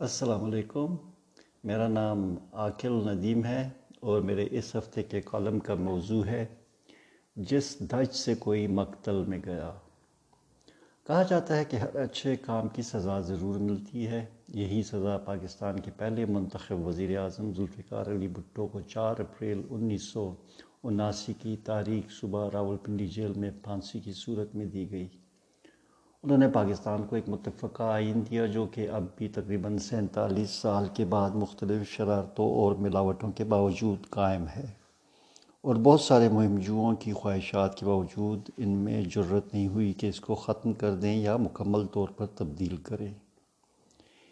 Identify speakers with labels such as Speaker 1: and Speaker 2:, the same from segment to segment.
Speaker 1: السلام علیکم۔ میرا نام عاقل ندیم ہے اور میرے اس ہفتے کے کالم کا موضوع ہے، جس دج سے کوئی مقتل میں گیا۔ کہا جاتا ہے کہ ہر اچھے کام کی سزا ضرور ملتی ہے۔ یہی سزا پاکستان کے پہلے منتخب وزیر اعظم ذوالفقار علی بھٹو کو چار اپریل انیس سو اناسی کی تاریخ صبح راول پنڈی جیل میں پھانسی کی صورت میں دی گئی۔ انہوں نے پاکستان کو ایک متفقہ آئین دیا جو کہ اب بھی تقریباً سینتالیس سال کے بعد مختلف شرارتوں اور ملاوٹوں کے باوجود قائم ہے۔ اور بہت سارے مہم کی خواہشات کے باوجود ان میں جرت نہیں ہوئی کہ اس کو ختم کر دیں یا مکمل طور پر تبدیل کریں۔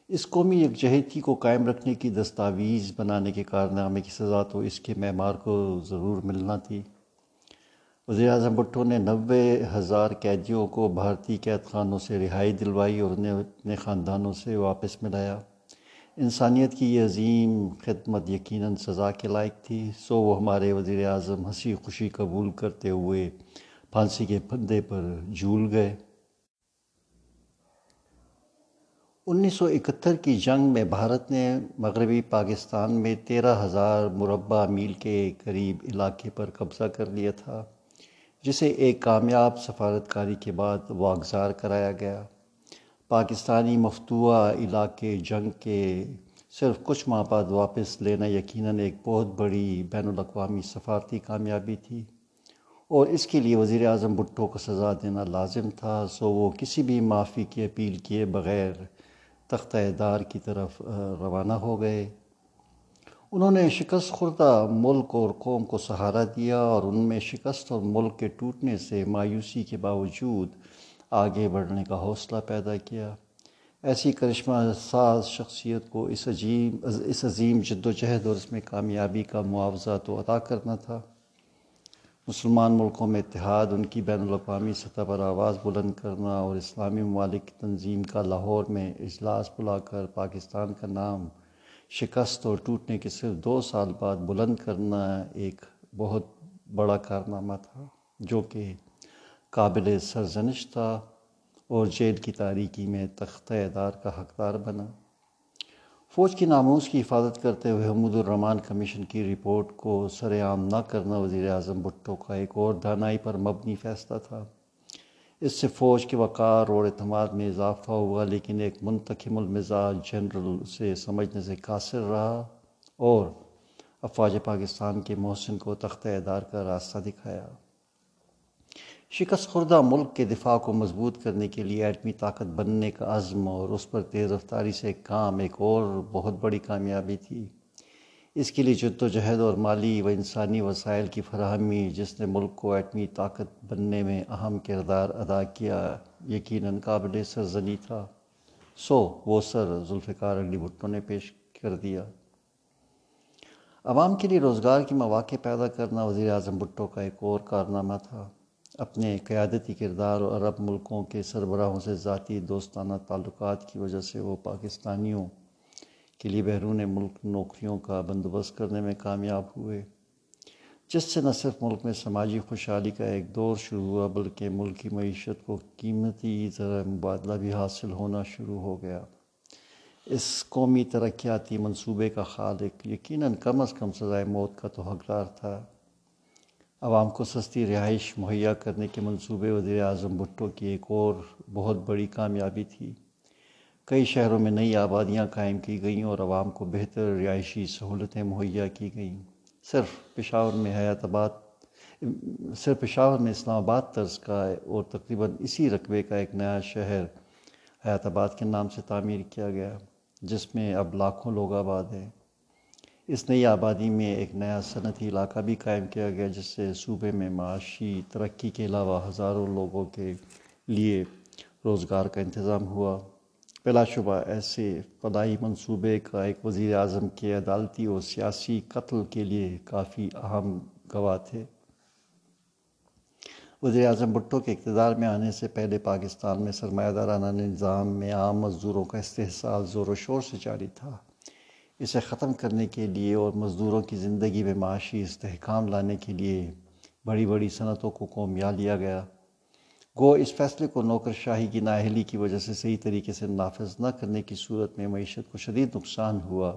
Speaker 1: اس قومی یکجہتی کو قائم رکھنے کی دستاویز بنانے کے کارنامے کی سزا تو اس کے معمار کو ضرور ملنا تھی۔ وزیر اعظم بھٹو نے نوے ہزار قیدیوں کو بھارتی قید خانوں سے رہائی دلوائی اور انہیں اپنے خاندانوں سے واپس ملایا۔ انسانیت کی یہ عظیم خدمت یقیناً سزا کے لائق تھی۔ سو وہ ہمارے وزیر اعظم ہنسی خوشی قبول کرتے ہوئے پھانسی کے پھندے پر جھول گئے۔ انیس سو اکہتر کی جنگ میں بھارت نے مغربی پاکستان میں تیرہ ہزار مربع میل کے قریب علاقے پر قبضہ کر لیا تھا۔ جسے ایک کامیاب سفارتکاری کے بعد واگزار کرایا گیا۔ پاکستانی مفتوع علاقے جنگ کے صرف کچھ ماہ بعد واپس لینا یقیناً ایک بہت بڑی بین الاقوامی سفارتی کامیابی تھی۔ اور اس کے لیے وزیر اعظم بھٹو کو سزا دینا لازم تھا، سو وہ کسی بھی معافی کی اپیل کیے بغیر تختہ دار کی طرف روانہ ہو گئے۔ انہوں نے شکست خوردہ ملک اور قوم کو سہارا دیا اور ان میں شکست اور ملک کے ٹوٹنے سے مایوسی کے باوجود آگے بڑھنے کا حوصلہ پیدا کیا۔ ایسی کرشمہ ساز شخصیت کو اس عجیب، اس عظیم جد و جہد اور اس میں کامیابی کا معاوضہ تو ادا کرنا تھا۔ مسلمان ملکوں میں اتحاد، ان کی بین الاقوامی سطح پر آواز بلند کرنا اور اسلامی ممالک کی تنظیم کا لاہور میں اجلاس بلا کر پاکستان کا نام شکست اور ٹوٹنے کے صرف دو سال بعد بلند کرنا ایک بہت بڑا کارنامہ تھا، جو کہ قابل سرزنش تھا اور جیل کی تاریکی میں تختہ دار کا حقدار بنا۔ فوج کی ناموز کی حفاظت کرتے ہوئے حمود الرحمان کمیشن کی رپورٹ کو سر عام نہ کرنا وزیر اعظم بھٹو کا ایک اور دانائی پر مبنی فیصلہ تھا۔ اس سے فوج کے وقار اور اعتماد میں اضافہ ہوا، لیکن ایک منتخم المزاج جنرل سے سمجھنے سے قاصر رہا اور افواج پاکستان کے محسن کو تختہ ادار کا راستہ دکھایا۔ شکست خوردہ ملک کے دفاع کو مضبوط کرنے کے لیے ایٹمی طاقت بننے کا عزم اور اس پر تیز رفتاری سے کام، ایک اور بہت بڑی کامیابی تھی۔ اس کے لیے جد و جہد اور مالی و انسانی وسائل کی فراہمی، جس نے ملک کو ایٹمی طاقت بننے میں اہم کردار ادا کیا، یقیناً قابل سرزنی تھا۔ سو وہ سر ذوالفقار علی بھٹو نے پیش کر دیا۔ عوام کے لیے روزگار کے مواقع پیدا کرنا وزیر اعظم بھٹو کا ایک اور کارنامہ تھا۔ اپنے قیادتی کردار اور عرب ملکوں کے سربراہوں سے ذاتی دوستانہ تعلقات کی وجہ سے وہ پاکستانیوں کے لیے بیرون ملک نوکریوں کا بندوبست کرنے میں کامیاب ہوئے۔ جس سے نہ صرف ملک میں سماجی خوشحالی کا ایک دور شروع ہوا، بلکہ ملک کی معیشت کو قیمتی ذرا مبادلہ بھی حاصل ہونا شروع ہو گیا۔ اس قومی ترقیاتی منصوبے کا خالق یقیناً کم از کم سزائے موت کا تو حقدار تھا۔ عوام کو سستی رہائش مہیا کرنے کے منصوبے وزیر اعظم بھٹو کی ایک اور بہت بڑی کامیابی تھی۔ کئی شہروں میں نئی آبادیاں قائم کی گئیں اور عوام کو بہتر رہائشی سہولتیں مہیا کی گئیں۔ صرف پشاور میں حیات آباد، صرف پشاور میں اسلام آباد طرز کا اور تقریباً اسی رقبے کا ایک نیا شہر حیات آباد کے نام سے تعمیر کیا گیا، جس میں اب لاکھوں لوگ آباد ہیں۔ اس نئی آبادی میں ایک نیا صنعتی علاقہ بھی قائم کیا گیا، جس سے صوبے میں معاشی ترقی کے علاوہ ہزاروں لوگوں کے لیے روزگار کا انتظام ہوا۔ بلا شبہ ایسے فلائی منصوبے کا ایک وزیر اعظم کے عدالتی اور سیاسی قتل کے لیے کافی اہم گواہ تھے۔ وزیر اعظم بھٹو کے اقتدار میں آنے سے پہلے پاکستان میں سرمایہ دارانہ نظام میں عام مزدوروں کا استحصال زور و شور سے جاری تھا۔ اسے ختم کرنے کے لیے اور مزدوروں کی زندگی میں معاشی استحکام لانے کے لیے بڑی بڑی صنعتوں کو قوم لیا گیا۔ گو اس فیصلے کو نوکر شاہی کی نااہلی کی وجہ سے صحیح طریقے سے نافذ نہ کرنے کی صورت میں معیشت کو شدید نقصان ہوا،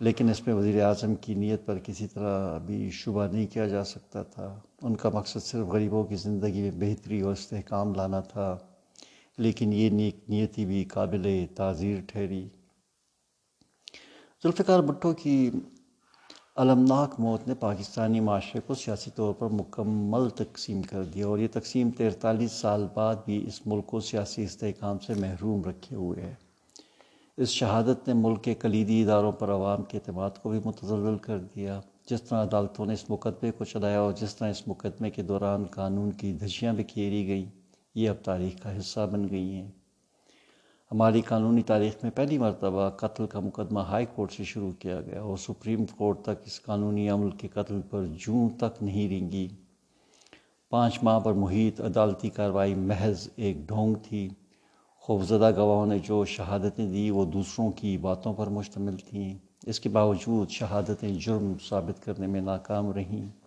Speaker 1: لیکن اس میں وزیر اعظم کی نیت پر کسی طرح بھی شبہ نہیں کیا جا سکتا تھا۔ ان کا مقصد صرف غریبوں کی زندگی میں بہتری اور استحکام لانا تھا، لیکن یہ نیک نیتی بھی قابل تعزیر ٹھہری۔ ذوالفقار بھٹو کی المناک موت نے پاکستانی معاشرے کو سیاسی طور پر مکمل تقسیم کر دیا اور یہ تقسیم تیرتالیس سال بعد بھی اس ملک کو سیاسی استحکام سے محروم رکھے ہوئے ہے۔ اس شہادت نے ملک کے کلیدی اداروں پر عوام کے اعتماد کو بھی متضل کر دیا۔ جس طرح عدالتوں نے اس مقدمے کو چلایا اور جس طرح اس مقدمے کے دوران قانون کی دھجیاں بکھیری گئیں، یہ اب تاریخ کا حصہ بن گئی ہیں۔ ہماری قانونی تاریخ میں پہلی مرتبہ قتل کا مقدمہ ہائی کورٹ سے شروع کیا گیا اور سپریم کورٹ تک اس قانونی عمل کے قتل پر جوں تک نہیں رنگی۔ پانچ ماہ پر محیط عدالتی کارروائی محض ایک ڈھونگ تھی۔ خوفزدہ گواہوں نے جو شہادتیں دی وہ دوسروں کی باتوں پر مشتمل تھیں۔ اس کے باوجود شہادتیں جرم ثابت کرنے میں ناکام رہیں۔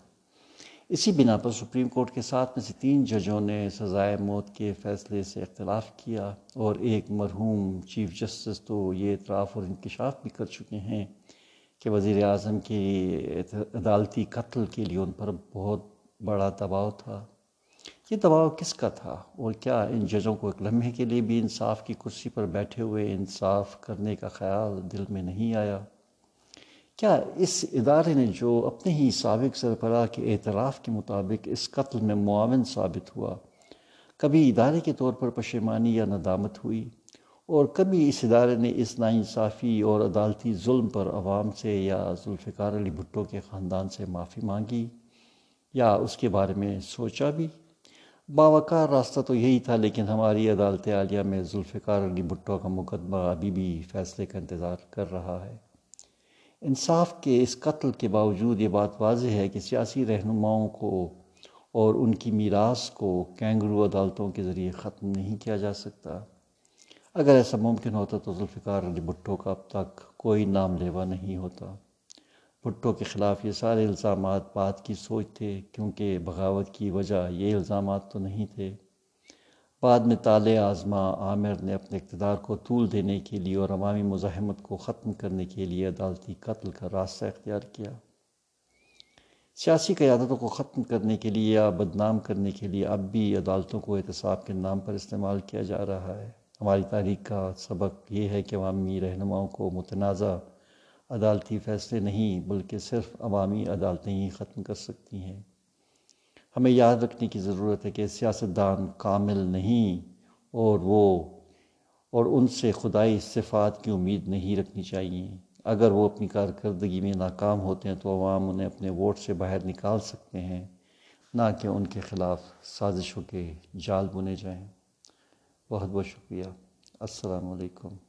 Speaker 1: اسی بنا پر سپریم کورٹ کے ساتھ میں سے تین ججوں نے سزائے موت کے فیصلے سے اختلاف کیا اور ایک مرحوم چیف جسٹس تو یہ اعتراف اور انکشاف بھی کر چکے ہیں کہ وزیر اعظم کی عدالتی قتل کے لیے ان پر بہت بڑا دباؤ تھا۔ یہ دباؤ کس کا تھا اور کیا ان ججوں کو ایک لمحے کے لیے بھی انصاف کی کرسی پر بیٹھے ہوئے انصاف کرنے کا خیال دل میں نہیں آیا؟ کیا اس ادارے نے جو اپنے ہی سابق سربراہ کے اعتراف کے مطابق اس قتل میں معاون ثابت ہوا، کبھی ادارے کے طور پر پشیمانی یا ندامت ہوئی اور کبھی اس ادارے نے اس ناانصافی اور عدالتی ظلم پر عوام سے یا ذوالفقار علی بھٹو کے خاندان سے معافی مانگی یا اس کے بارے میں سوچا بھی؟ باوقار راستہ تو یہی تھا، لیکن ہماری عدالت عالیہ میں ذوالفقار علی بھٹو کا مقدمہ ابھی بھی فیصلے کا انتظار کر رہا ہے۔ انصاف کے اس قتل کے باوجود یہ بات واضح ہے کہ سیاسی رہنماؤں کو اور ان کی میراث کو کینگرو عدالتوں کے ذریعے ختم نہیں کیا جا سکتا۔ اگر ایسا ممکن ہوتا تو ذوالفقار علی بھٹو کا اب تک کوئی نام لیوا نہیں ہوتا۔ بھٹو کے خلاف یہ سارے الزامات بات کی سوچ تھے کیونکہ بغاوت کی وجہ یہ الزامات تو نہیں تھے۔ بعد میں تال آزما، عامر نے اپنے اقتدار کو طول دینے کے لیے اور عوامی مزاحمت کو ختم کرنے کے لیے عدالتی قتل کا راستہ اختیار کیا۔ سیاسی قیادتوں کو ختم کرنے کے لیے یا بدنام کرنے کے لیے اب بھی عدالتوں کو احتساب کے نام پر استعمال کیا جا رہا ہے۔ ہماری تاریخ کا سبق یہ ہے کہ عوامی رہنماؤں کو متنازع عدالتی فیصلے نہیں، بلکہ صرف عوامی عدالتیں ہی ختم کر سکتی ہیں۔ ہمیں یاد رکھنے کی ضرورت ہے کہ سیاستدان کامل نہیں اور وہ اور ان سے خدائی صفات کی امید نہیں رکھنی چاہیے۔ اگر وہ اپنی کارکردگی میں ناکام ہوتے ہیں تو عوام انہیں اپنے ووٹ سے باہر نکال سکتے ہیں، نہ کہ ان کے خلاف سازشوں کے جال بنے جائیں۔ بہت بہت شکریہ۔ السلام علیکم۔